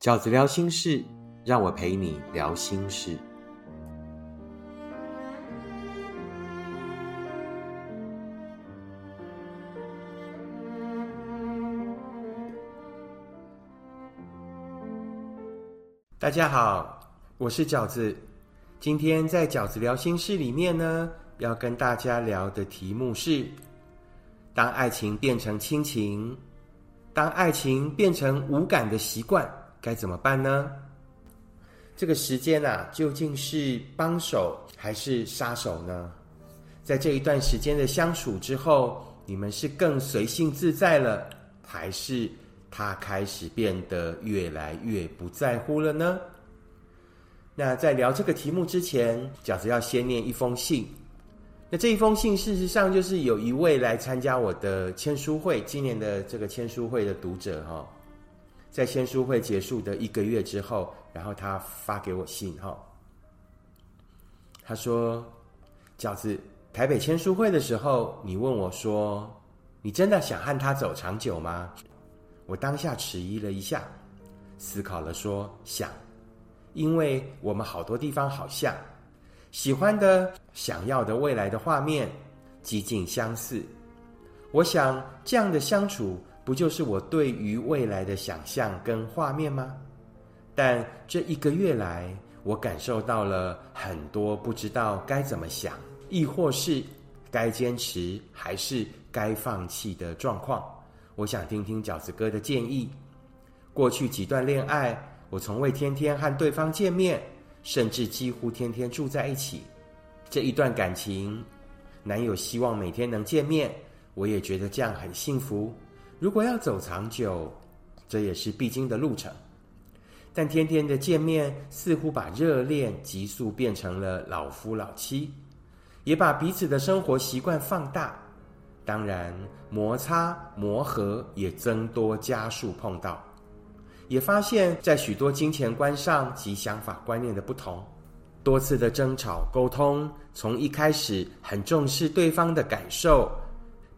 饺子聊心事，让我陪你聊心事。大家好，我是饺子。今天在饺子聊心事里面呢，要跟大家聊的题目是：当爱情变成亲情，当爱情变成无感的习惯，该怎么办呢？这个时间啊，究竟是帮手还是杀手呢？在这一段时间的相处之后，你们是更随性自在了，还是？他开始变得越来越不在乎了呢。那在聊这个题目之前，饺子要先念一封信。那这一封信，事实上就是有一位来参加我的签书会，今年的这个签书会的读者哈，在签书会结束的一个月之后，然后他发给我信哈。他说：“饺子，台北签书会的时候，你问我说，你真的想和他走长久吗？”我当下迟疑了一下，思考了说：“想，因为我们好多地方好像，喜欢的、想要的未来的画面，几近相似。我想这样的相处，不就是我对于未来的想象跟画面吗？但这一个月来，我感受到了很多不知道该怎么想，亦或是该坚持还是该放弃的状况。”我想听听饺子哥的建议。过去几段恋爱，我从未天天和对方见面，甚至几乎天天住在一起。这一段感情，男友希望每天能见面，我也觉得这样很幸福。如果要走长久，这也是必经的路程。但天天的见面，似乎把热恋急速变成了老夫老妻，也把彼此的生活习惯放大。当然，摩擦磨合也增多加速碰到，也发现，在许多金钱观上及想法观念的不同，多次的争吵沟通，从一开始很重视对方的感受，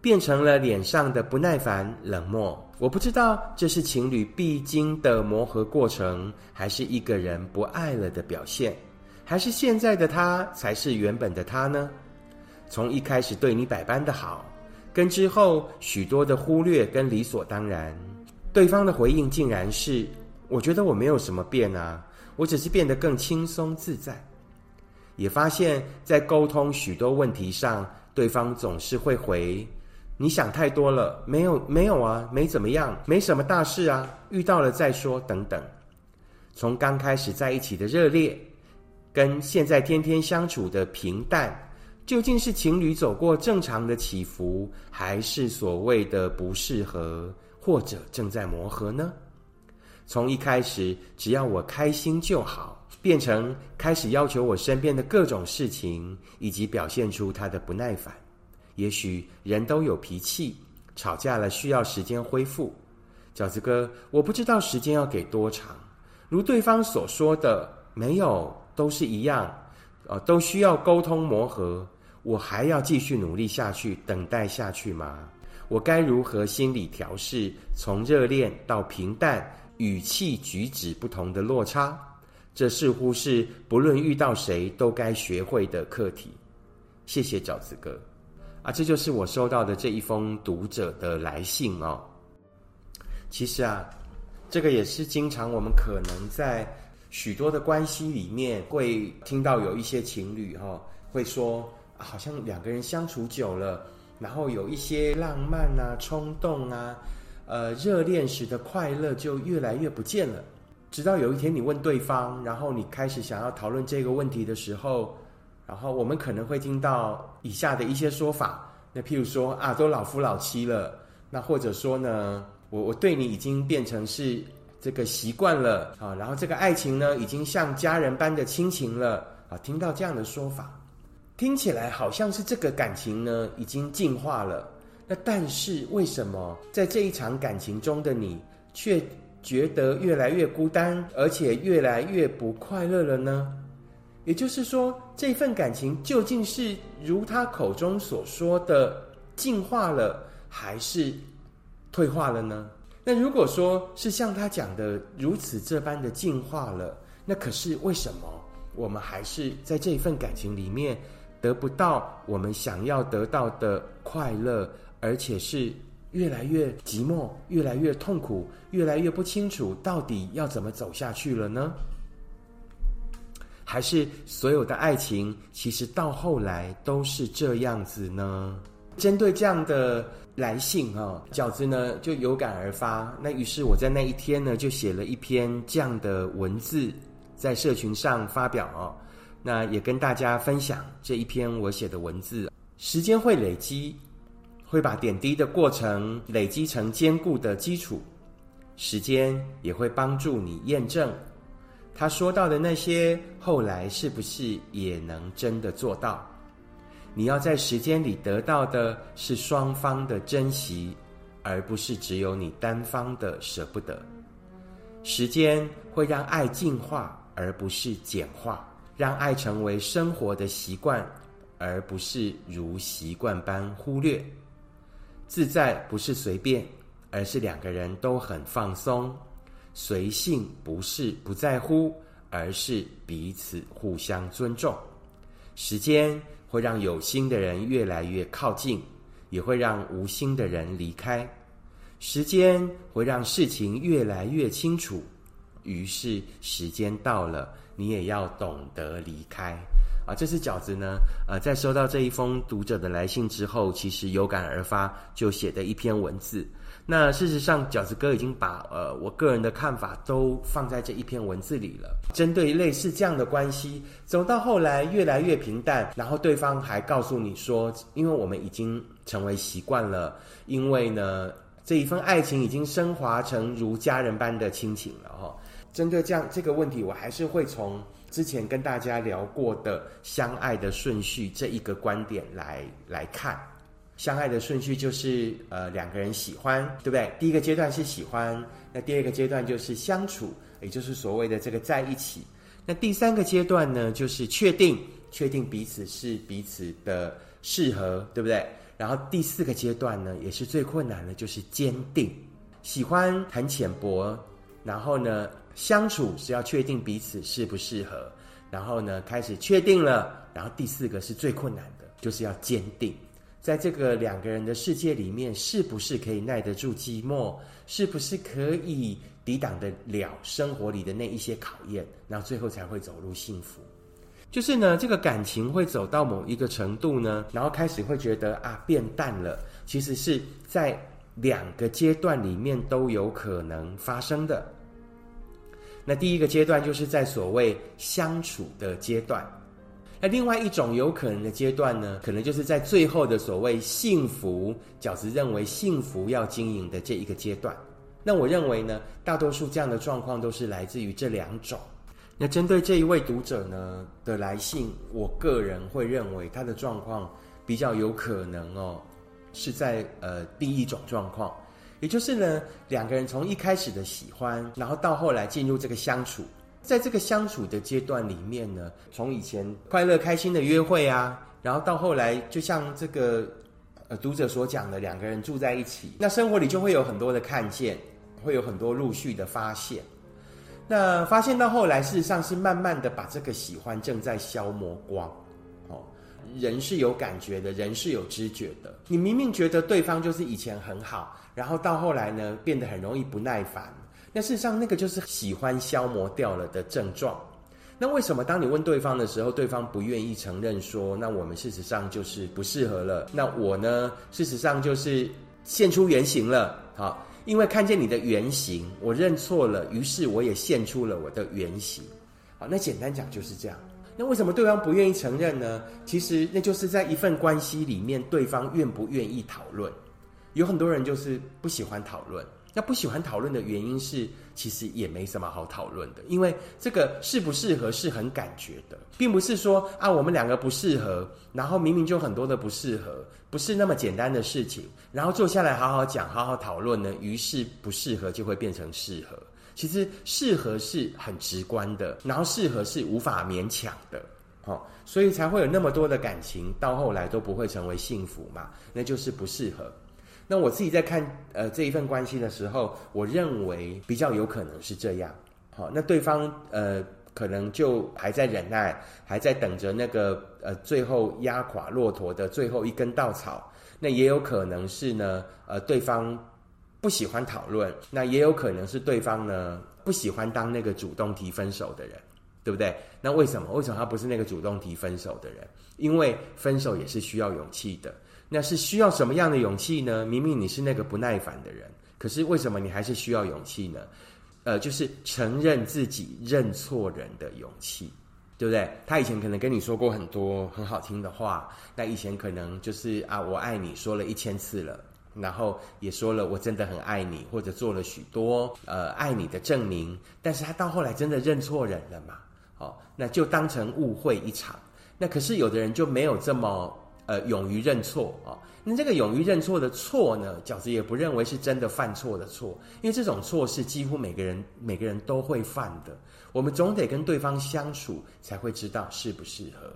变成了脸上的不耐烦、冷漠。我不知道这是情侣必经的磨合过程，还是一个人不爱了的表现，还是现在的他才是原本的他呢？从一开始对你百般的好。跟之后许多的忽略跟理所当然，对方的回应竟然是：我觉得我没有什么变啊，我只是变得更轻松自在。也发现，在沟通许多问题上，对方总是会回：你想太多了，没有没有啊，没怎么样，没什么大事啊，遇到了再说等等。从刚开始在一起的热烈，跟现在天天相处的平淡。究竟是情侣走过正常的起伏，还是所谓的不适合，或者正在磨合呢？从一开始只要我开心就好，变成开始要求我身边的各种事情，以及表现出他的不耐烦。也许人都有脾气，吵架了需要时间恢复。饺子哥，我不知道时间要给多长。如对方所说的，没有，都是一样。呃，都需要沟通磨合，我还要继续努力下去，等待下去吗？我该如何心理调试？从热恋到平淡，语气举止不同的落差，这似乎是不论遇到谁都该学会的课题。谢谢饺子哥，啊，这就是我收到的这一封读者的来信哦。其实啊，这个也是经常我们可能在。许多的关系里面，会听到有一些情侣哈，会说好像两个人相处久了，然后有一些浪漫啊、冲动啊，呃，热恋时的快乐就越来越不见了。直到有一天你问对方，然后你开始想要讨论这个问题的时候，然后我们可能会听到以下的一些说法。那譬如说啊，都老夫老妻了，那或者说呢，我我对你已经变成是。这个习惯了啊，然后这个爱情呢，已经像家人般的亲情了啊。听到这样的说法，听起来好像是这个感情呢已经进化了。那但是为什么在这一场感情中的你，却觉得越来越孤单，而且越来越不快乐了呢？也就是说，这份感情究竟是如他口中所说的进化了，还是退化了呢？那如果说是像他讲的如此这般的进化了，那可是为什么我们还是在这份感情里面得不到我们想要得到的快乐，而且是越来越寂寞、越来越痛苦、越来越不清楚到底要怎么走下去了呢？还是所有的爱情其实到后来都是这样子呢？针对这样的来信啊，饺子呢就有感而发。那于是我在那一天呢就写了一篇这样的文字，在社群上发表哦。那也跟大家分享这一篇我写的文字。时间会累积，会把点滴的过程累积成坚固的基础。时间也会帮助你验证。他说到的那些，后来是不是也能真的做到？你要在时间里得到的是双方的珍惜，而不是只有你单方的舍不得。时间会让爱进化，而不是简化；让爱成为生活的习惯，而不是如习惯般忽略。自在不是随便，而是两个人都很放松。随性不是不在乎，而是彼此互相尊重。时间会让有心的人越来越靠近，也会让无心的人离开。时间会让事情越来越清楚，于是时间到了，你也要懂得离开。啊，这是饺子呢。呃，在收到这一封读者的来信之后，其实有感而发，就写的一篇文字。那事实上，饺子哥已经把呃我个人的看法都放在这一篇文字里了。针对类似这样的关系，走到后来越来越平淡，然后对方还告诉你说，因为我们已经成为习惯了，因为呢这一份爱情已经升华成如家人般的亲情了哈。针对这样这个问题，我还是会从之前跟大家聊过的相爱的顺序这一个观点来来看。相爱的顺序就是，呃，两个人喜欢，对不对？第一个阶段是喜欢，那第二个阶段就是相处，也就是所谓的这个在一起。那第三个阶段呢，就是确定，确定彼此是彼此的适合，对不对？然后第四个阶段呢，也是最困难的，就是坚定。喜欢很浅薄，然后呢，相处是要确定彼此适不适合，然后呢，开始确定了，然后第四个是最困难的，就是要坚定。在这个两个人的世界里面，是不是可以耐得住寂寞？是不是可以抵挡得了生活里的那一些考验？然后最后才会走入幸福。就是呢，这个感情会走到某一个程度呢，然后开始会觉得啊变淡了。其实是在两个阶段里面都有可能发生的。那第一个阶段就是在所谓相处的阶段。那另外一种有可能的阶段呢，可能就是在最后的所谓幸福，饺子认为幸福要经营的这一个阶段。那我认为呢，大多数这样的状况都是来自于这两种。那针对这一位读者呢的来信，我个人会认为他的状况比较有可能哦，是在呃第一种状况，也就是呢两个人从一开始的喜欢，然后到后来进入这个相处。在这个相处的阶段里面呢，从以前快乐开心的约会啊，然后到后来，就像这个呃读者所讲的，两个人住在一起，那生活里就会有很多的看见，会有很多陆续的发现。那发现到后来，事实上是慢慢的把这个喜欢正在消磨光。人是有感觉的，人是有知觉的。你明明觉得对方就是以前很好，然后到后来呢，变得很容易不耐烦。那事实上，那个就是喜欢消磨掉了的症状。那为什么当你问对方的时候，对方不愿意承认说，那我们事实上就是不适合了？那我呢，事实上就是现出原形了。好，因为看见你的原形，我认错了，于是我也现出了我的原形。好，那简单讲就是这样。那为什么对方不愿意承认呢？其实那就是在一份关系里面，对方愿不愿意讨论。有很多人就是不喜欢讨论。那不喜欢讨论的原因是，其实也没什么好讨论的，因为这个适不适合是很感觉的，并不是说啊我们两个不适合，然后明明就很多的不适合，不是那么简单的事情，然后坐下来好好讲、好好讨论呢，于是不适合就会变成适合。其实适合是很直观的，然后适合是无法勉强的，好，所以才会有那么多的感情到后来都不会成为幸福嘛，那就是不适合。那我自己在看呃这一份关系的时候，我认为比较有可能是这样。好，那对方呃可能就还在忍耐，还在等着那个呃最后压垮骆驼的最后一根稻草。那也有可能是呢，呃，对方不喜欢讨论，那也有可能是对方呢不喜欢当那个主动提分手的人，对不对？那为什么？为什么他不是那个主动提分手的人？因为分手也是需要勇气的。那是需要什么样的勇气呢？明明你是那个不耐烦的人，可是为什么你还是需要勇气呢？呃，就是承认自己认错人的勇气，对不对？他以前可能跟你说过很多很好听的话，那以前可能就是啊，我爱你说了一千次了，然后也说了我真的很爱你，或者做了许多呃爱你的证明，但是他到后来真的认错人了嘛？哦，那就当成误会一场。那可是有的人就没有这么。呃，勇于认错啊，那这个勇于认错的错呢，饺子也不认为是真的犯错的错，因为这种错是几乎每个人每个人都会犯的。我们总得跟对方相处，才会知道适不适合。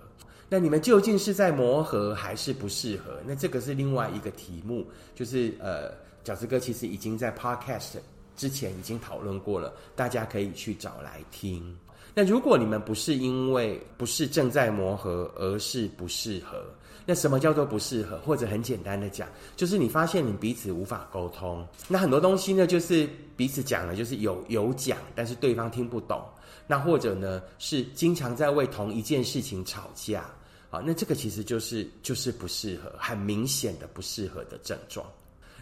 那你们究竟是在磨合还是不适合？那这个是另外一个题目，就是呃，饺子哥其实已经在 Podcast 之前已经讨论过了，大家可以去找来听。那如果你们不是因为不是正在磨合，而是不适合。那什么叫做不适合？或者很简单的讲，就是你发现你彼此无法沟通。那很多东西呢，就是彼此讲了，就是有有讲，但是对方听不懂。那或者呢，是经常在为同一件事情吵架。那这个其实就是就是不适合，很明显的不适合的症状。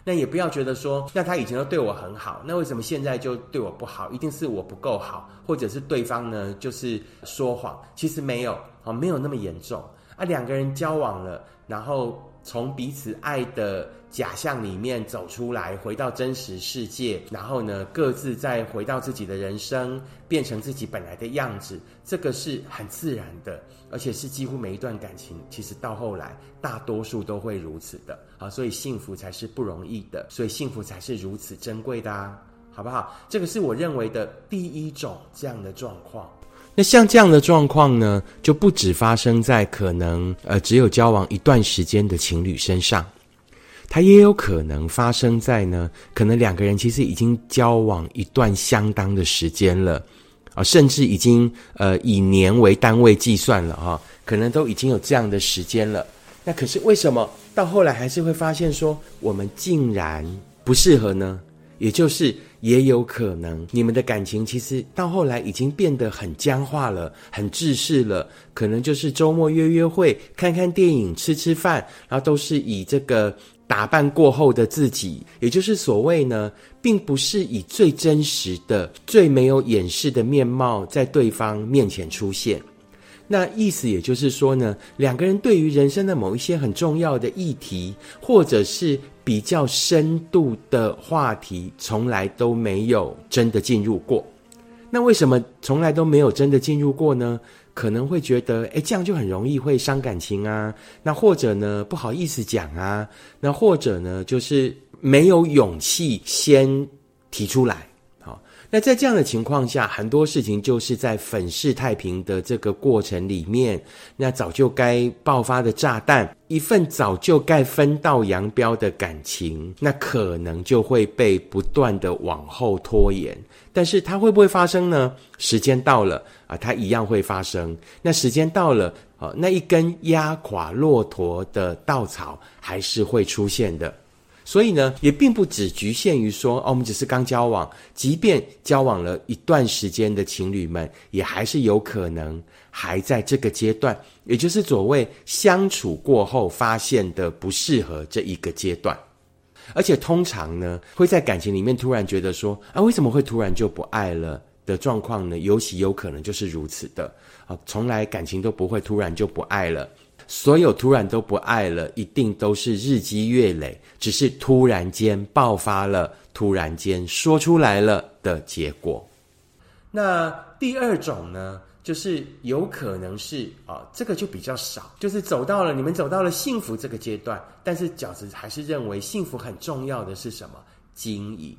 那也不要觉得说，那他以前都对我很好，那为什么现在就对我不好？一定是我不够好，或者是对方呢就是说谎？其实没有，哦，没有那么严重。啊，两个人交往了，然后从彼此爱的假象里面走出来，回到真实世界，然后呢，各自再回到自己的人生，变成自己本来的样子，这个是很自然的，而且是几乎每一段感情，其实到后来，大多数都会如此的啊，所以幸福才是不容易的，所以幸福才是如此珍贵的啊，好不好？这个是我认为的第一种这样的状况。那像这样的状况呢，就不止发生在可能呃只有交往一段时间的情侣身上，它也有可能发生在呢可能两个人其实已经交往一段相当的时间了啊，甚至已经呃以年为单位计算了哈，可能都已经有这样的时间了。那可是为什么到后来还是会发现说我们竟然不适合呢？也就是。也有可能，你们的感情其实到后来已经变得很僵化了，很制式了。可能就是周末约约会、看看电影、吃吃饭，然后都是以这个打扮过后的自己，也就是所谓呢，并不是以最真实的、最没有掩饰的面貌在对方面前出现。那意思也就是说呢，两个人对于人生的某一些很重要的议题，或者是比较深度的话题，从来都没有真的进入过。那为什么从来都没有真的进入过呢？可能会觉得，哎，这样就很容易会伤感情啊。那或者呢，不好意思讲啊。那或者呢，就是没有勇气先提出来。那在这样的情况下，很多事情就是在粉饰太平的这个过程里面，那早就该爆发的炸弹，一份早就该分道扬镳的感情，那可能就会被不断的往后拖延。但是它会不会发生呢？时间到了啊，它一样会发生。那时间到了啊，那一根压垮骆驼的稻草还是会出现的。所以呢，也并不只局限于说，哦，我们只是刚交往，即便交往了一段时间的情侣们，也还是有可能还在这个阶段，也就是所谓相处过后发现的不适合这一个阶段。而且通常呢，会在感情里面突然觉得说，啊，为什么会突然就不爱了的状况呢？尤其有可能就是如此的，啊，从来感情都不会突然就不爱了。所有突然都不爱了，一定都是日积月累，只是突然间爆发了，突然间说出来了的结果。那第二种呢，就是有可能是啊，这个就比较少，就是走到了你们走到了幸福这个阶段，但是饺子还是认为幸福很重要的是什么？经营，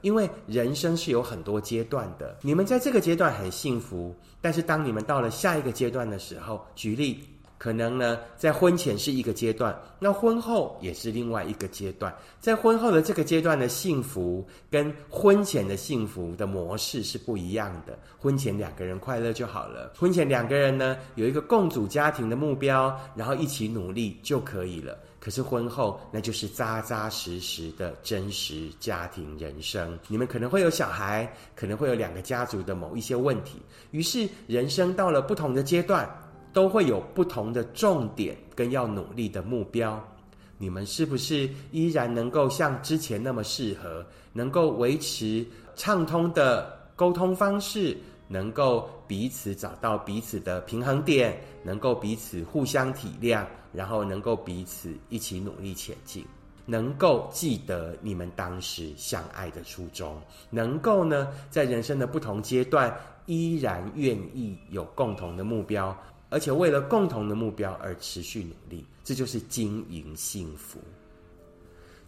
因为人生是有很多阶段的，你们在这个阶段很幸福，但是当你们到了下一个阶段的时候，举例。可能呢，在婚前是一个阶段，那婚后也是另外一个阶段。在婚后的这个阶段的幸福，跟婚前的幸福的模式是不一样的。婚前两个人快乐就好了，婚前两个人呢有一个共组家庭的目标，然后一起努力就可以了。可是婚后，那就是扎扎实实的真实家庭人生。你们可能会有小孩，可能会有两个家族的某一些问题。于是，人生到了不同的阶段。都会有不同的重点跟要努力的目标，你们是不是依然能够像之前那么适合，能够维持畅通的沟通方式，能够彼此找到彼此的平衡点，能够彼此互相体谅，然后能够彼此一起努力前进，能够记得你们当时相爱的初衷，能够呢在人生的不同阶段依然愿意有共同的目标。而且为了共同的目标而持续努力，这就是经营幸福。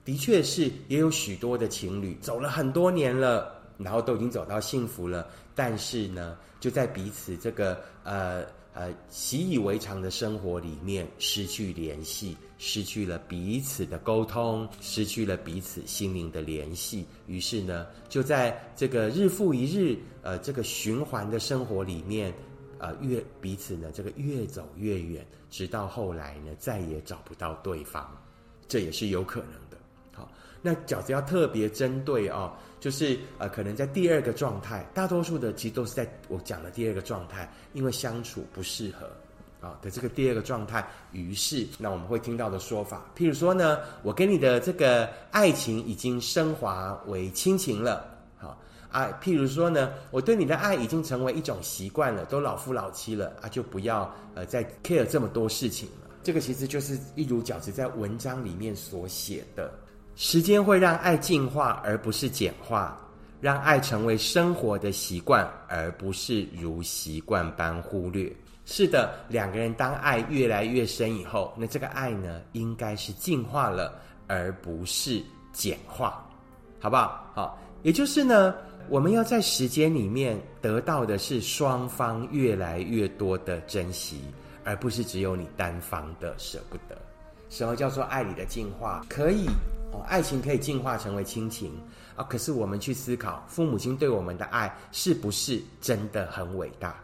的确是，也有许多的情侣走了很多年了，然后都已经走到幸福了，但是呢，就在彼此这个呃呃习以为常的生活里面失去联系，失去了彼此的沟通，失去了彼此心灵的联系，于是呢，就在这个日复一日呃这个循环的生活里面。啊，越彼此呢，这个越走越远，直到后来呢，再也找不到对方，这也是有可能的。好，那饺子要特别针对哦，就是呃，可能在第二个状态，大多数的其实都是在我讲的第二个状态，因为相处不适合啊的这个第二个状态，于是那我们会听到的说法，譬如说呢，我跟你的这个爱情已经升华为亲情了。啊，譬如说呢，我对你的爱已经成为一种习惯了，都老夫老妻了啊，就不要呃再 care 这么多事情了。这个其实就是一如饺子在文章里面所写的：时间会让爱进化，而不是简化；让爱成为生活的习惯，而不是如习惯般忽略。是的，两个人当爱越来越深以后，那这个爱呢，应该是进化了，而不是简化，好不好？好，也就是呢。我们要在时间里面得到的是双方越来越多的珍惜，而不是只有你单方的舍不得。什么叫做爱里的进化？可以哦，爱情可以进化成为亲情啊。可是我们去思考，父母亲对我们的爱是不是真的很伟大？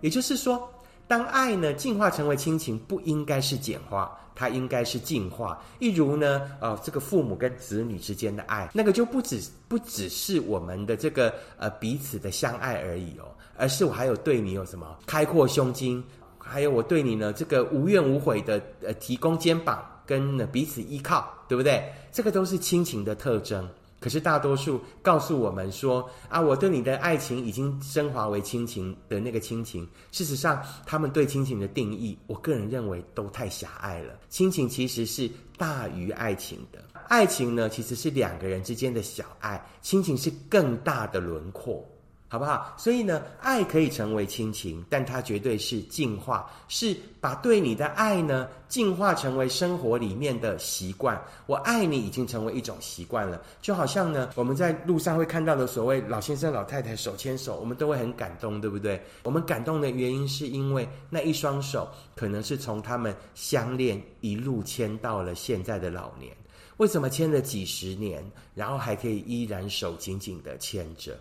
也就是说。当爱呢进化成为亲情，不应该是简化，它应该是进化。一如呢，呃，这个父母跟子女之间的爱，那个就不只不只是我们的这个呃彼此的相爱而已哦，而是我还有对你有什么开阔胸襟，还有我对你呢这个无怨无悔的呃提供肩膀跟呢彼此依靠，对不对？这个都是亲情的特征。可是大多数告诉我们说啊，我对你的爱情已经升华为亲情的那个亲情。事实上，他们对亲情的定义，我个人认为都太狭隘了。亲情其实是大于爱情的，爱情呢其实是两个人之间的小爱，亲情是更大的轮廓。好不好？所以呢，爱可以成为亲情，但它绝对是进化，是把对你的爱呢进化成为生活里面的习惯。我爱你已经成为一种习惯了，就好像呢，我们在路上会看到的所谓老先生、老太太手牵手，我们都会很感动，对不对？我们感动的原因是因为那一双手可能是从他们相恋一路牵到了现在的老年。为什么牵了几十年，然后还可以依然手紧紧的牵着？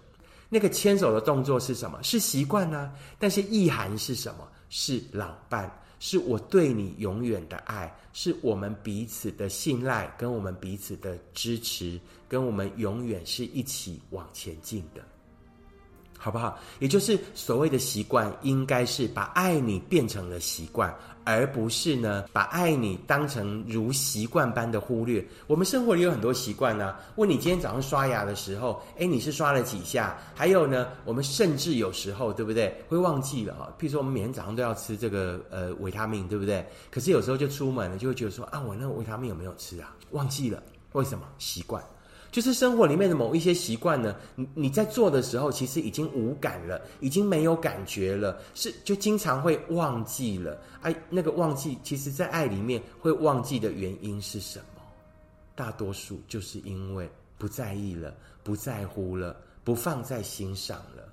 那个牵手的动作是什么？是习惯呢？但是意涵是什么？是老伴，是我对你永远的爱，是我们彼此的信赖，跟我们彼此的支持，跟我们永远是一起往前进的，好不好？也就是所谓的习惯，应该是把爱你变成了习惯。而不是呢，把爱你当成如习惯般的忽略。我们生活里有很多习惯呢。问你今天早上刷牙的时候，哎，你是刷了几下？还有呢，我们甚至有时候，对不对？会忘记了哈。譬如说，我们每天早上都要吃这个呃维他命，对不对？可是有时候就出门了，就会觉得说啊，我那个维他命有没有吃啊？忘记了，为什么？习惯。就是生活里面的某一些习惯呢，你你在做的时候，其实已经无感了，已经没有感觉了，是就经常会忘记了。哎，那个忘记，其实在爱里面会忘记的原因是什么？大多数就是因为不在意了，不在乎了，不放在心上了，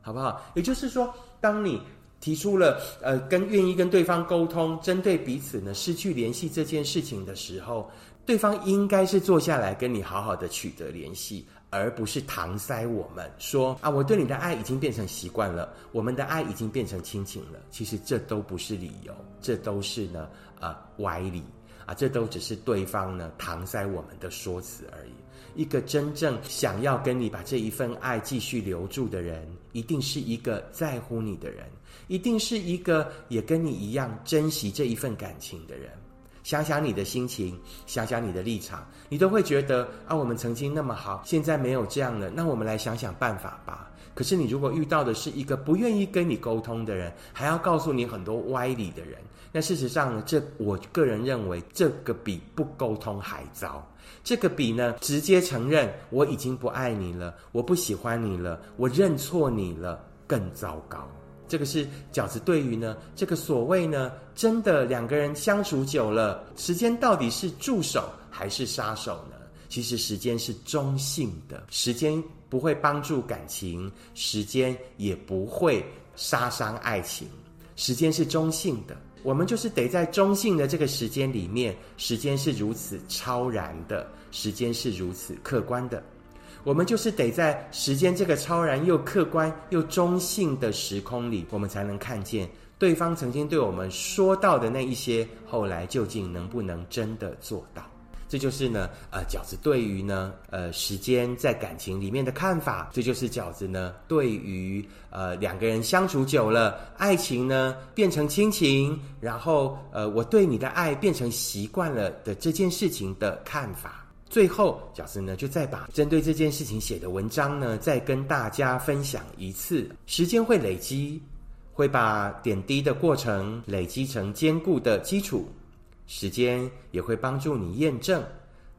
好不好？也就是说，当你。提出了呃跟愿意跟对方沟通，针对彼此呢失去联系这件事情的时候，对方应该是坐下来跟你好好的取得联系。而不是搪塞我们说啊，我对你的爱已经变成习惯了，我们的爱已经变成亲情了。其实这都不是理由，这都是呢呃歪理啊，这都只是对方呢搪塞我们的说辞而已。一个真正想要跟你把这一份爱继续留住的人，一定是一个在乎你的人，一定是一个也跟你一样珍惜这一份感情的人。想想你的心情，想想你的立场，你都会觉得啊，我们曾经那么好，现在没有这样了，那我们来想想办法吧。可是你如果遇到的是一个不愿意跟你沟通的人，还要告诉你很多歪理的人，那事实上呢，这我个人认为这个比不沟通还糟。这个比呢，直接承认我已经不爱你了，我不喜欢你了，我认错你了，更糟糕。这个是饺子对于呢，这个所谓呢，真的两个人相处久了，时间到底是助手还是杀手呢？其实时间是中性的，时间不会帮助感情，时间也不会杀伤爱情，时间是中性的。我们就是得在中性的这个时间里面，时间是如此超然的，时间是如此客观的。我们就是得在时间这个超然又客观又中性的时空里，我们才能看见对方曾经对我们说到的那一些，后来究竟能不能真的做到？这就是呢，呃，饺子对于呢，呃，时间在感情里面的看法。这就是饺子呢，对于呃两个人相处久了，爱情呢变成亲情，然后呃我对你的爱变成习惯了的这件事情的看法。最后，饺子呢就再把针对这件事情写的文章呢，再跟大家分享一次。时间会累积，会把点滴的过程累积成坚固的基础。时间也会帮助你验证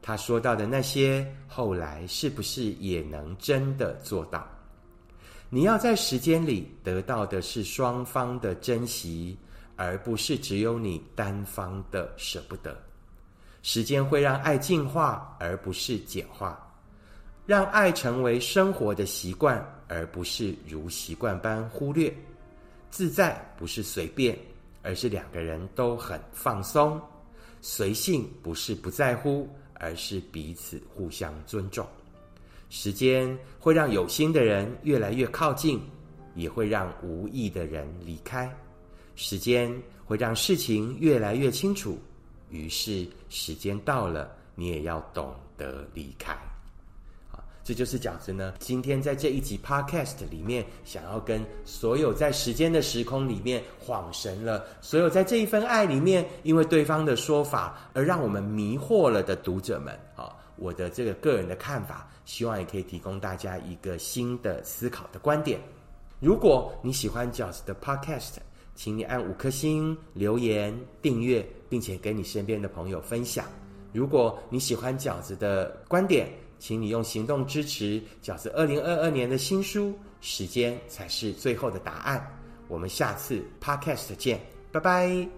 他说到的那些，后来是不是也能真的做到？你要在时间里得到的是双方的珍惜，而不是只有你单方的舍不得。时间会让爱进化，而不是简化；让爱成为生活的习惯，而不是如习惯般忽略。自在不是随便，而是两个人都很放松。随性不是不在乎，而是彼此互相尊重。时间会让有心的人越来越靠近，也会让无意的人离开。时间会让事情越来越清楚。于是时间到了，你也要懂得离开。这就是饺子呢。今天在这一集 Podcast 里面，想要跟所有在时间的时空里面恍神了，所有在这一份爱里面，因为对方的说法而让我们迷惑了的读者们，啊，我的这个个人的看法，希望也可以提供大家一个新的思考的观点。如果你喜欢饺子的 Podcast，请你按五颗星、留言、订阅。并且跟你身边的朋友分享。如果你喜欢饺子的观点，请你用行动支持饺子二零二二年的新书。时间才是最后的答案。我们下次 Podcast 见，拜拜。